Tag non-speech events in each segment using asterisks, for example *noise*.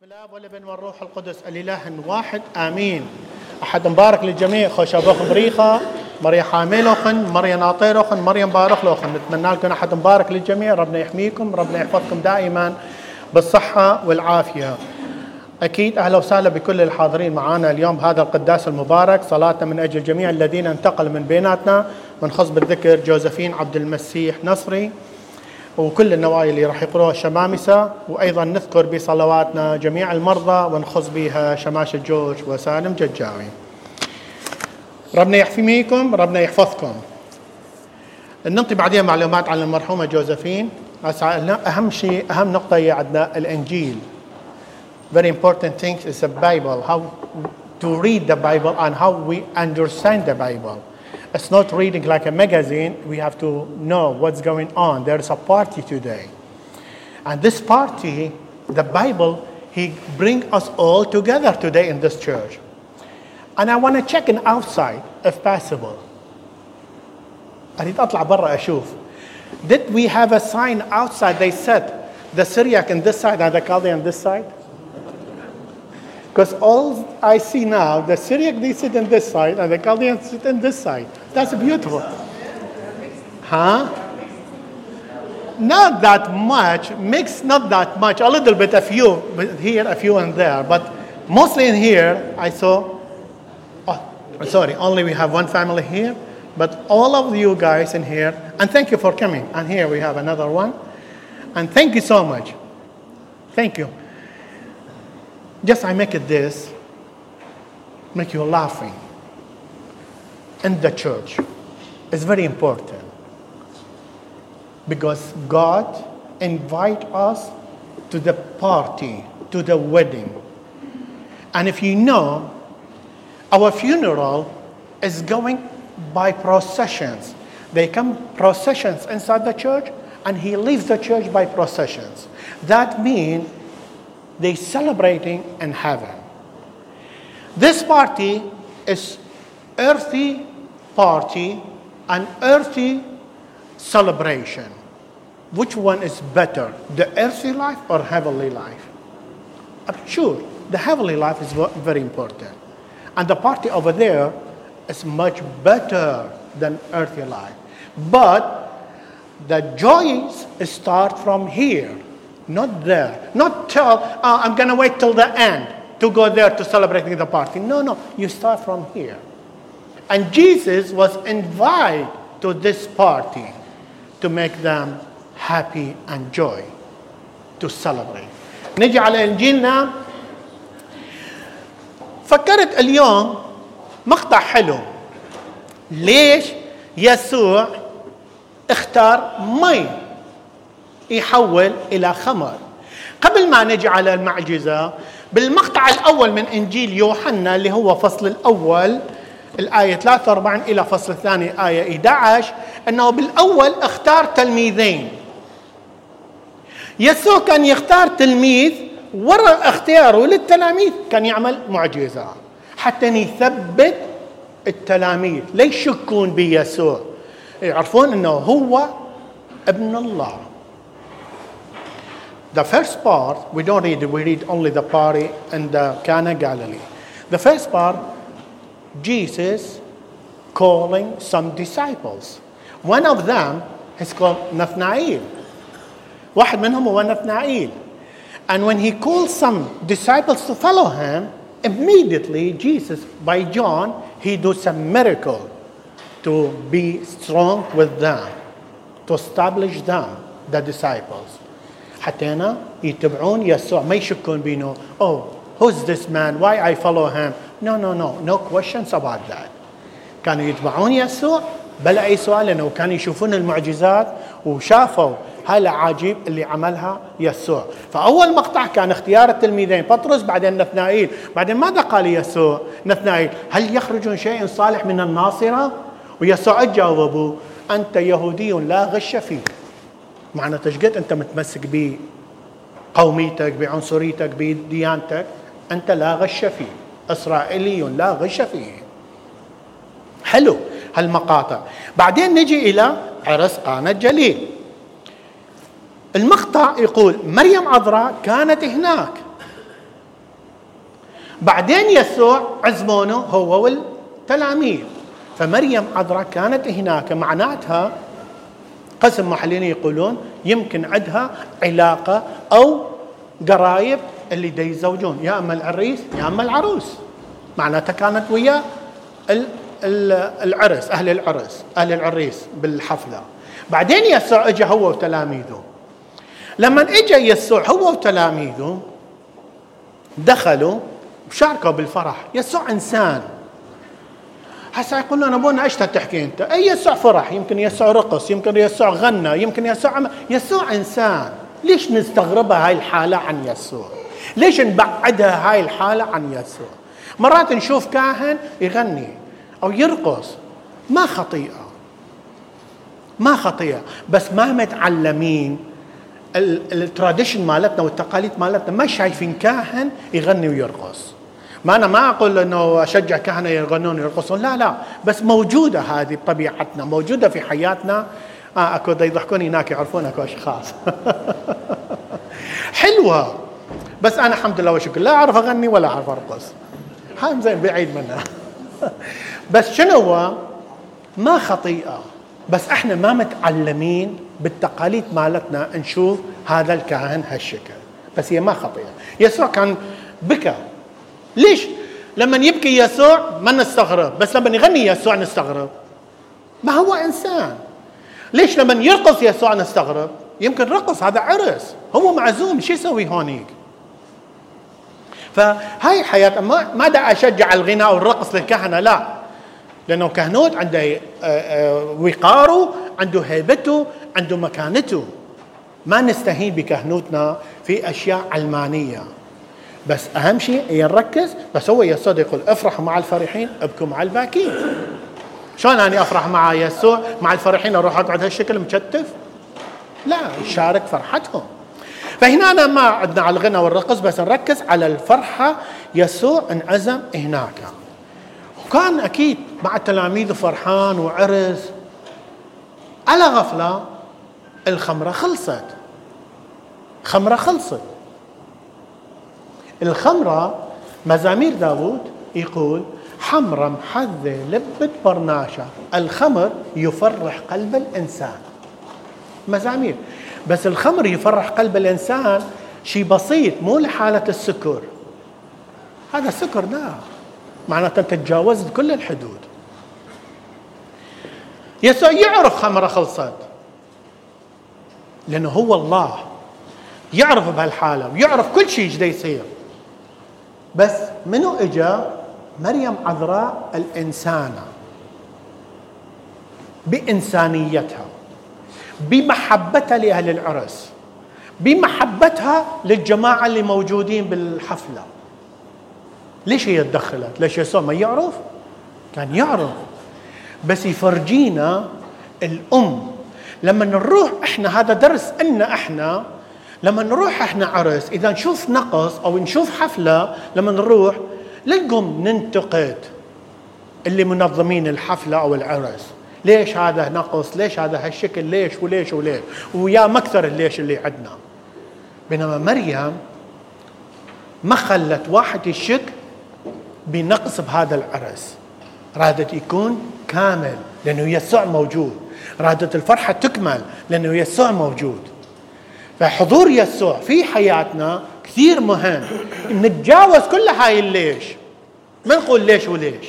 بسم الله والابن والروح القدس الإله واحد آمين. أحد مبارك للجميع خوش ابوخ بريخة مريم حاملوخن مريم ناطيروخن مريم بارخلوخن نتمنى لكم أحد مبارك للجميع ربنا يحميكم ربنا يحفظكم دائما بالصحة والعافية. أكيد أهلا وسهلا بكل الحاضرين معنا اليوم بهذا القداس المبارك صلاة من أجل جميع الذين انتقل من بيناتنا. من خصب الذكر جوزفين عبد المسيح نصري. وكل النوايا اللي راح يقروها الشمامسة وأيضا نذكر بصلواتنا جميع المرضى ونخص بها شماش الجوج وسالم ججاوي. ربنا يحميكم ربنا يحفظكم. نعطي بعدين معلومات عن المرحومة جوزفين. أهم شيء أهم نقطة هي عندنا الإنجيل. Very important thing is the Bible. How to read the Bible and how we understand the Bible. It's not reading like a magazine. We have to know what's going on. There's a party today. And this party, the Bible, he bring us all together today in this church. And I want to check in outside if possible. أريد أطلع برا أشوف. Did we have a sign outside? They said the Syriac on this side and the Chaldean on this side. Because all I see now, the Syriac they sit on this side and the Chaldeans sit on this side. That's beautiful. Huh? Not that much, mixed not that much, a little bit, a few here, a few and there, but mostly in here I saw, oh, sorry, only we have one family here, but all of you guys in here, and thank you for coming. And here we have another one. And thank you so much. Thank you. Just I make it this, make you laughing And the church. is very important because God invite us to the party, to the wedding. And if you know, our funeral is going by processions. They come processions inside the church, and he leaves the church by processions. That means they celebrating in heaven. This party is earthy party an earthy celebration. Which one is better, the earthly life or heavenly life? I'm sure the heavenly life is very important. And the party over there is much better than earthly life. But the joys start from here not there. Not tell, oh, I'm going to wait till the end to go there to celebrating the party. No, no. You start from here. And Jesus was invited to this party to make them happy and joy, to celebrate. نجي على إنجيلنا فكرت اليوم مقطع حلو ليش يسوع اختار مي يحول إلى خمر. قبل ما نجي على المعجزة بالمقطع الأول من إنجيل يوحنا اللي هو فصل الأول الآية 43 إلى فصل الثاني آية 11 أنه بالأول اختار تلميذين. يسوع كان يختار تلميذ وراء اختياره للتلاميذ. كان يعمل معجزة حتى يثبت التلاميذ. لا يشكون بيسوع؟ يعرفون أنه هو ابن الله. The first part, we don't read it, we read only the party in the Cana Galilee. The first part, Jesus calling some disciples. One of them is called Nathanael. واحد منهم هو Nathanael. And when he calls some disciples to follow him, immediately Jesus, by John, he does a miracle to be strong with them, to establish them, the disciples. حتى هنا يتبعون يسوع ما يشكون بينه. Oh who's this man? Why I follow him? No no no. No questions about that. كانوا يتبعون يسوع بلا أي سؤال لأنه كانوا يشوفون المعجزات وشافوا هاي العجيب اللي عملها يسوع. فأول مقطع كان اختيار التلميذين بطرس بعدين نثنائيل. بعدين ماذا قال يسوع؟ نثنائيل هل يخرج شيء صالح من الناصرة؟ ويسوع جاوبه أنت يهودي لا غش فيك معنى تشقد انت متمسك بقوميتك بعنصريتك بديانتك انت لا غش فيه. اسرائيلي لا غش فيه. حلو هالمقاطع. بعدين نجي إلى عرس قانا الجليل. المقطع يقول مريم عذراء كانت هناك. بعدين يسوع عزمونه هو والتلاميذ. فمريم عذراء كانت هناك. معناتها قسم محليين يقولون يمكن عندها علاقة أو قرايب اللي دي يزوجون يا أما العريس يا أما العروس. معناتها كانت ويا العرس أهل العرس أهل العريس بالحفلة. بعدين يسوع اجى هو وتلاميذه. لما اجى يسوع هو وتلاميذه دخلوا وشاركوا بالفرح. يسوع إنسان. هسه يقولون ابونا إيش تحكي أنت؟ أي يسوع فرح؟ يمكن يسوع رقص يمكن يسوع غنى يمكن يسوع عم... يسوع إنسان. ليش نستغربها هاي الحالة عن يسوع؟ ليش نبعدها هاي الحالة عن يسوع؟ مرات نشوف كاهن يغني أو يرقص. ما خطيئة. ما خطيئة. بس ما متعلمين التراديشن مالتنا والتقاليد مالتنا. ما شايفين كاهن يغني ويرقص. ما أنا ما أقول إنه أشجع كهنة يغنون ويرقصون. لا لا. بس موجودة هذه بطبيعتنا موجودة في حياتنا. آه أكو يضحكون هناك يعرفون أكو أشخاص. *laughs* حلوة. بس أنا الحمد لله وشكر. لا أعرف أغني ولا أعرف أرقص. هاي زين بعيد منها *laughs* بس شنو ما خطيئة. بس إحنا ما متعلمين بالتقاليد مالتنا نشوف هذا الكاهن هالشكل. بس هي ما خطيئة. يسوع كان بكى. ليش؟ لما يبكي يسوع ما نستغرب بس لما يغني يسوع نستغرب. ما هو إنسان. ليش لما يرقص يسوع نستغرب؟ يمكن رقص هذا عرس. هو معزوم. شو يسوي هونيك؟ فهاي حياة ما ما دا أشجع الغناء والرقص للكهنة لا. لأنه كهنوت عنده آه، آه، وقاره عنده هيبته عنده مكانته. ما نستهين بكهنوتنا في أشياء علمانية. بس أهم شيء نركز بس هو يسوع يقول افرحوا مع الفرحين أبكوا مع الباكين. شلون أني أفرح مع يسوع مع الفرحين أروح أقعد هالشكل مكتف لا شارك فرحتهم. فهنا أنا ما عندنا على الغنى والرقص بس نركز على الفرحة يسوع انعزم هناك. وكان أكيد مع التلاميذ فرحان وعرس على غفلة؟ الخمرة خلصت. خمرة خلصت. الخمرة مزامير داود يقول حمرة محذة لبة برناشة الخمر يفرح قلب الإنسان. مزامير. بس الخمر يفرح قلب الإنسان شيء بسيط مو لحالة السكر. هذا السكر لا. معناته أنت تجاوزت كل الحدود. يسوع يعرف خمرة خلصت. لأنه هو الله. يعرف بهالحالة ويعرف كل شيء إيش يصير بس منو إجا؟ مريم عذراء الانسانه بإنسانيتها. بمحبتها لأهل العرس. بمحبتها للجماعة اللي موجودين بالحفلة. ليش هي تدخلت؟ ليش يسوع ما يعرف؟ كان يعرف. بس يفرجينا الأم. لما نروح إحنا هذا درس ان إحنا لما نروح إحنا عرس إذا نشوف نقص أو نشوف حفلة لما نروح لا نقوم ننتقد اللي منظمين الحفلة أو العرس. ليش هذا نقص؟ ليش هذا هالشكل؟ ليش وليش وليش؟ ويا مكثر الليش اللي عندنا. بينما مريم ما خلت واحد يشك بنقص بهذا العرس. رادت يكون كامل لأنه يسوع موجود. رادت الفرحة تكمل لأنه يسوع موجود. فحضور يسوع في حياتنا كثير مهم. نتجاوز كل هاي الليش. ما نقول ليش وليش.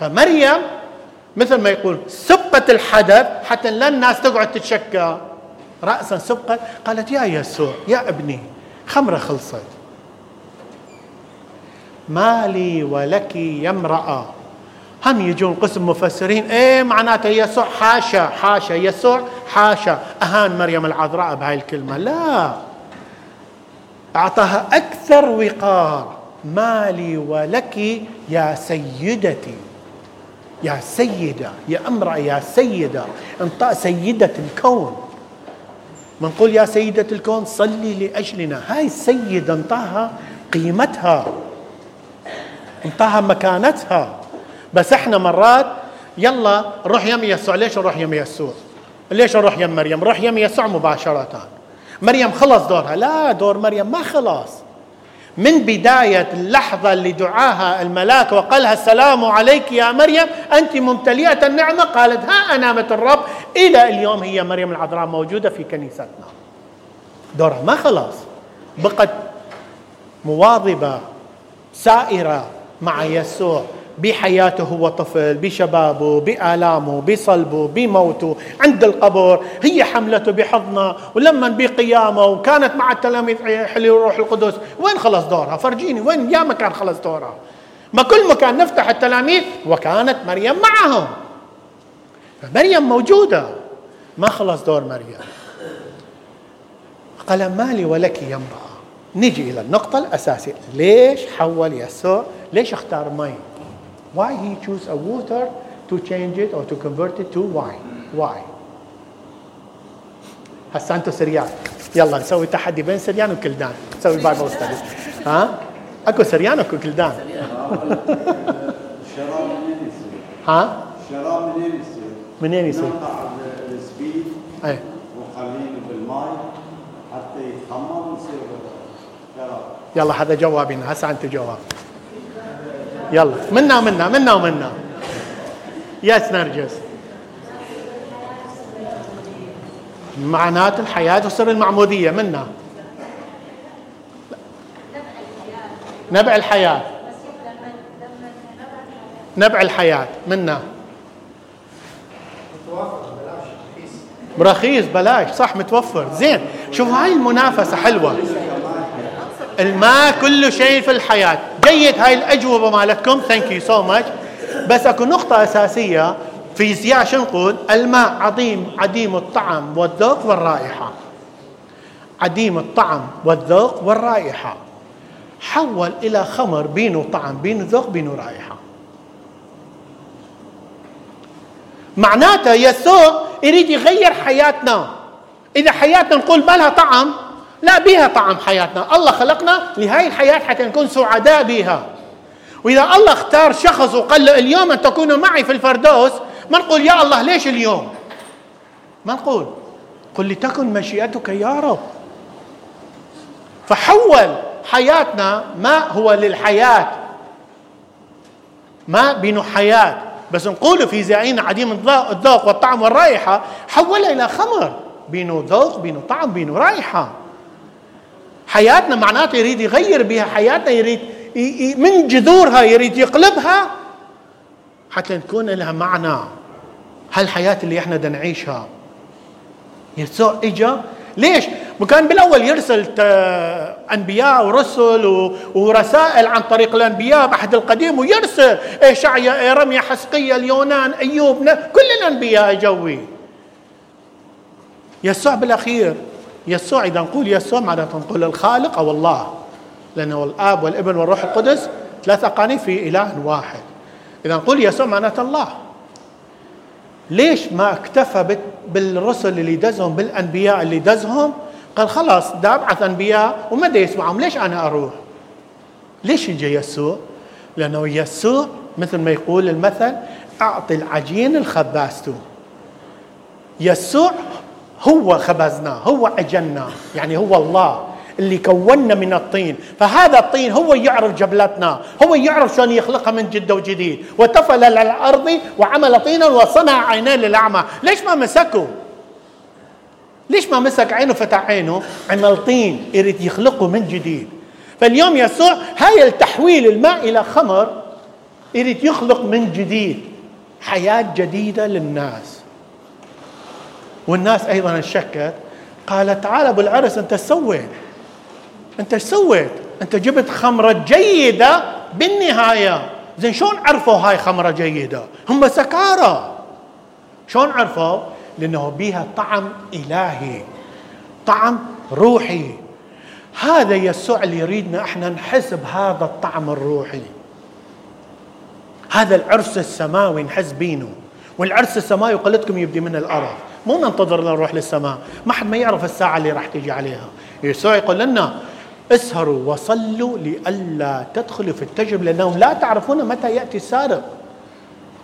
فمريم مثل ما يقول سبت الحدث حتى لا الناس تقعد تتشكى. رأسا سبقت. قالت يا يسوع يا ابني خمرة خلصت. ما لي ولك يا امرأة. هم يجون قسم مفسرين. إيه معناته يسوع حاشا حاشا يسوع حاشا. أهان مريم العذراء بهاي الكلمة. لا. أعطاها أكثر وقار. مالي ولك يا سيدتي. يا سيدة يا امرأة يا سيدة. انطاء سيدة الكون. منقول يا سيدة الكون صلي لأجلنا. هاي السيده انطاها قيمتها. انطاها مكانتها. بس إحنا مرات يلا نروح يم يسوع. ليش نروح يم يسوع؟ ليش نروح يم مريم؟ نروح يم يسوع مباشرة. مريم خلص دورها. لا دور مريم ما خلص. من بداية اللحظة اللي دعاها الملاك وقالها السلام عليك يا مريم أنت ممتلئة النعمة؟ قالت ها أنا مثل الرب. إلى اليوم هي مريم العذراء موجودة في كنيستنا. دورها ما خلاص بقت مواظبة سائرة مع يسوع. بحياته هو طفل بشبابه بآلامه بصلبه بموته. عند القبر هي حملته بحضنه ولما بقيامه وكانت مع التلاميذ حلو الروح القدس وين خلص دورها؟ فرجيني وين؟ يا مكان خلص دورها. ما كل مكان نفتح التلاميذ وكانت مريم معهم. مريم موجودة. ما خلص دور مريم. قال ما لي ولك يا امرأة نجي إلى النقطة الأساسية. ليش حول يسوع؟ ليش اختار مي؟ Why he choose a water to change it or to convert it to wine? Why? هسه أنتم سريان يلا نسوي تحدي بين سريان وكلدان نسوي Bible study ها أكو سريان أكو كلدان ها الشراب منين يصير؟ منين يصير؟ نقطع السبيد اي وخلينه بالماء حتى يتخمر ويصير شراب يلا هذا جوابنا هسه أنت جواب يلا. منا ومنا منا ومنا. يس نرجس معنات الحياة وسر المعمودية منا. نبع الحياة. نبع الحياة منا. رخيص بلاش. صح متوفر. زين. شوفوا هاي المنافسة حلوة. الماء كل شيء في الحياة. جيد هاي الأجوبة مالتكم. thank you so much بس أكو نقطة أساسية فيزياء شو نقول؟ الماء عديم الطعم والذوق والرائحة. عديم الطعم والذوق والرائحة. حول إلى خمر بينه طعم بينه ذوق بينه رائحة. معناته يسوع يريد يغير حياتنا. إذا حياتنا نقول ما لها طعم لا بها طعم حياتنا. الله خلقنا لهذه الحياة حتى نكون سعداء بها وإذا الله اختار شخص وقال له اليوم أن تكونوا معي في الفردوس ما نقول يا الله ليش اليوم؟ ما نقول. قل لتكن مشيئتك يا رب. فحول حياتنا ما هو للحياة. ما بينه حياة. بس نقول في زعين عديم الذوق والطعم والرائحة حولها إلى خمر. بينه ذوق بينه طعم بينه رائحة. حياتنا معناته يريد يغير بها حياتنا يريد من جذورها يريد يقلبها حتى تكون لها معنى. هالحياة اللي إحنا بدنا نعيشها. يسوع اجا ليش؟ وكان بالأول يرسل أنبياء ورسل ورسائل عن طريق الأنبياء بعهد القديم ويرسل إشعيا إرميا حسقيا اليونان ايوب كل الأنبياء جوي يسوع بالأخير. يسوع إذا نقول يسوع معناته نقول الخالق أو الله. لأنه الآب والابن والروح القدس ثلاث أقانيم في إله واحد. إذا نقول يسوع معناته الله. ليش ما اكتفى بالرسل اللي دزهم بالأنبياء اللي دزهم؟ قال خلاص دا أبعث أنبياء وما دا يسمعهم ليش أنا أروح؟ ليش يجي يسوع؟ لأنه يسوع مثل ما يقول المثل أعطي العجين الخبازته يسوع هو خبزناه هو عجلنا يعني هو الله اللي كونا من الطين. فهذا الطين هو يعرف جبلتنا هو يعرف شلون يخلقها من جد وجديد. وتفل على الأرض وعمل طينا وصنع عينين للأعمى. ليش ما مسكه؟ ليش ما مسك عينه فتح عينه؟ عمل طين يريد يخلقه من جديد. فاليوم يسوع هاي التحويل الماء إلى خمر يريد يخلق من جديد. حياة جديدة للناس. والناس أيضا انشكت قالت تعال أبو العرس أنت سويت أنت إيش سويت؟ أنت جبت خمرة جيدة بالنهاية زين شلون عرفوا هاي خمرة جيدة؟ هم سكارى شلون عرفوا؟ لأنه بيها طعم إلهي طعم روحي هذا يسوع اللي يريدنا إحنا نحس بهذا الطعم الروحي هذا العرس السماوي نحس بينه والعرس السماوي قلتكم يبدي من الأرض مو ننتظر نروح للسماء. ما حد ما يعرف الساعة اللي راح تيجي عليها. يسوع يقول لنا اسهروا وصلوا لئلا تدخلوا في التجربة لأنهم لا تعرفون متى يأتي السارق.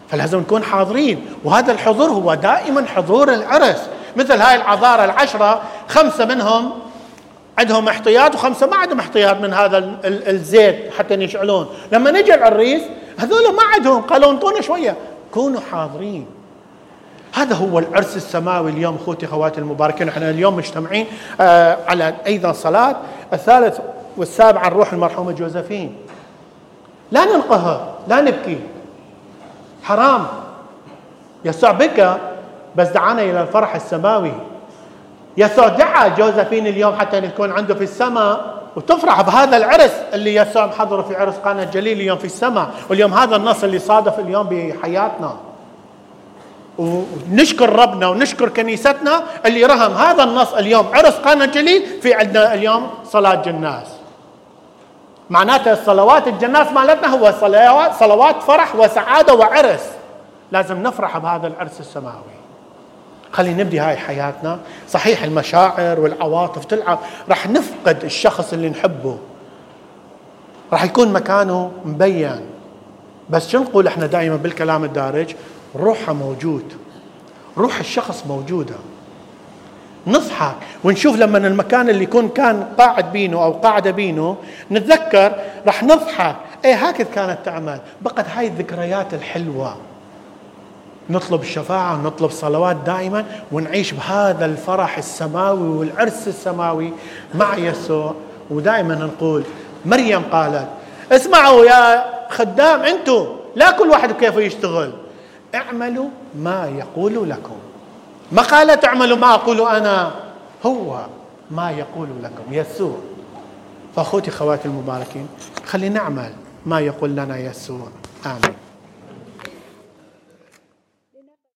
فلازم نكون حاضرين. وهذا الحضور هو دائما حضور العرس. مثل هاي العذارى العشرة خمسة منهم عندهم احتياط وخمسة ما عندهم احتياط من هذا ال- ال- الزيت حتى يشعلون لما نجي العريس هذول ما عندهم قالوا انطونا شوية. كونوا حاضرين. هذا هو العرس السماوي اليوم أخوتي اخواتي المباركين. إحنا اليوم مجتمعين آه على أيضا صلاة الثالث والسابع عن روح المرحومة جوزفين. لا ننقهر لا نبكي. حرام. يسوع بكى بس دعانا إلى الفرح السماوي. يسوع دعا جوزفين اليوم حتى يكون عنده في السماء. وتفرح بهذا العرس اللي يسوع محضره في عرس قانا الجليل اليوم في السماء. واليوم هذا النص اللي صادف اليوم بحياتنا. ونشكر ربنا ونشكر كنيستنا اللي رهم هذا النص اليوم. عرس قانا الجليل في عندنا اليوم صلاة جناس. معناتها الصلوات الجناس مالتنا هو صلوات صلوات فرح وسعادة وعرس. لازم نفرح بهذا العرس السماوي. خلينا نبدي هاي حياتنا. صحيح المشاعر والعواطف تلعب. راح نفقد الشخص اللي نحبه. راح يكون مكانه مبين. بس شو نقول إحنا دائما بالكلام الدارج؟ روحه موجود. روح الشخص موجودة. نضحك ونشوف لما المكان اللي يكون كان قاعد بينه أو قاعدة بينه نتذكر راح نضحك. إيه هكذا كانت تعمل. بقت هاي الذكريات الحلوة. نطلب الشفاعة ونطلب صلوات دائما ونعيش بهذا الفرح السماوي والعرس السماوي مع يسوع. ودائما نقول مريم قالت اسمعوا يا خدام أنتم لا كل واحد كيف يشتغل؟ اعملوا ما يقول لكم. ما قالت اعملوا ما أقول أنا هو ما يقول لكم يسوع. فأخوتي خواتي المباركين خلينا نعمل ما يقول لنا يسوع. آمين.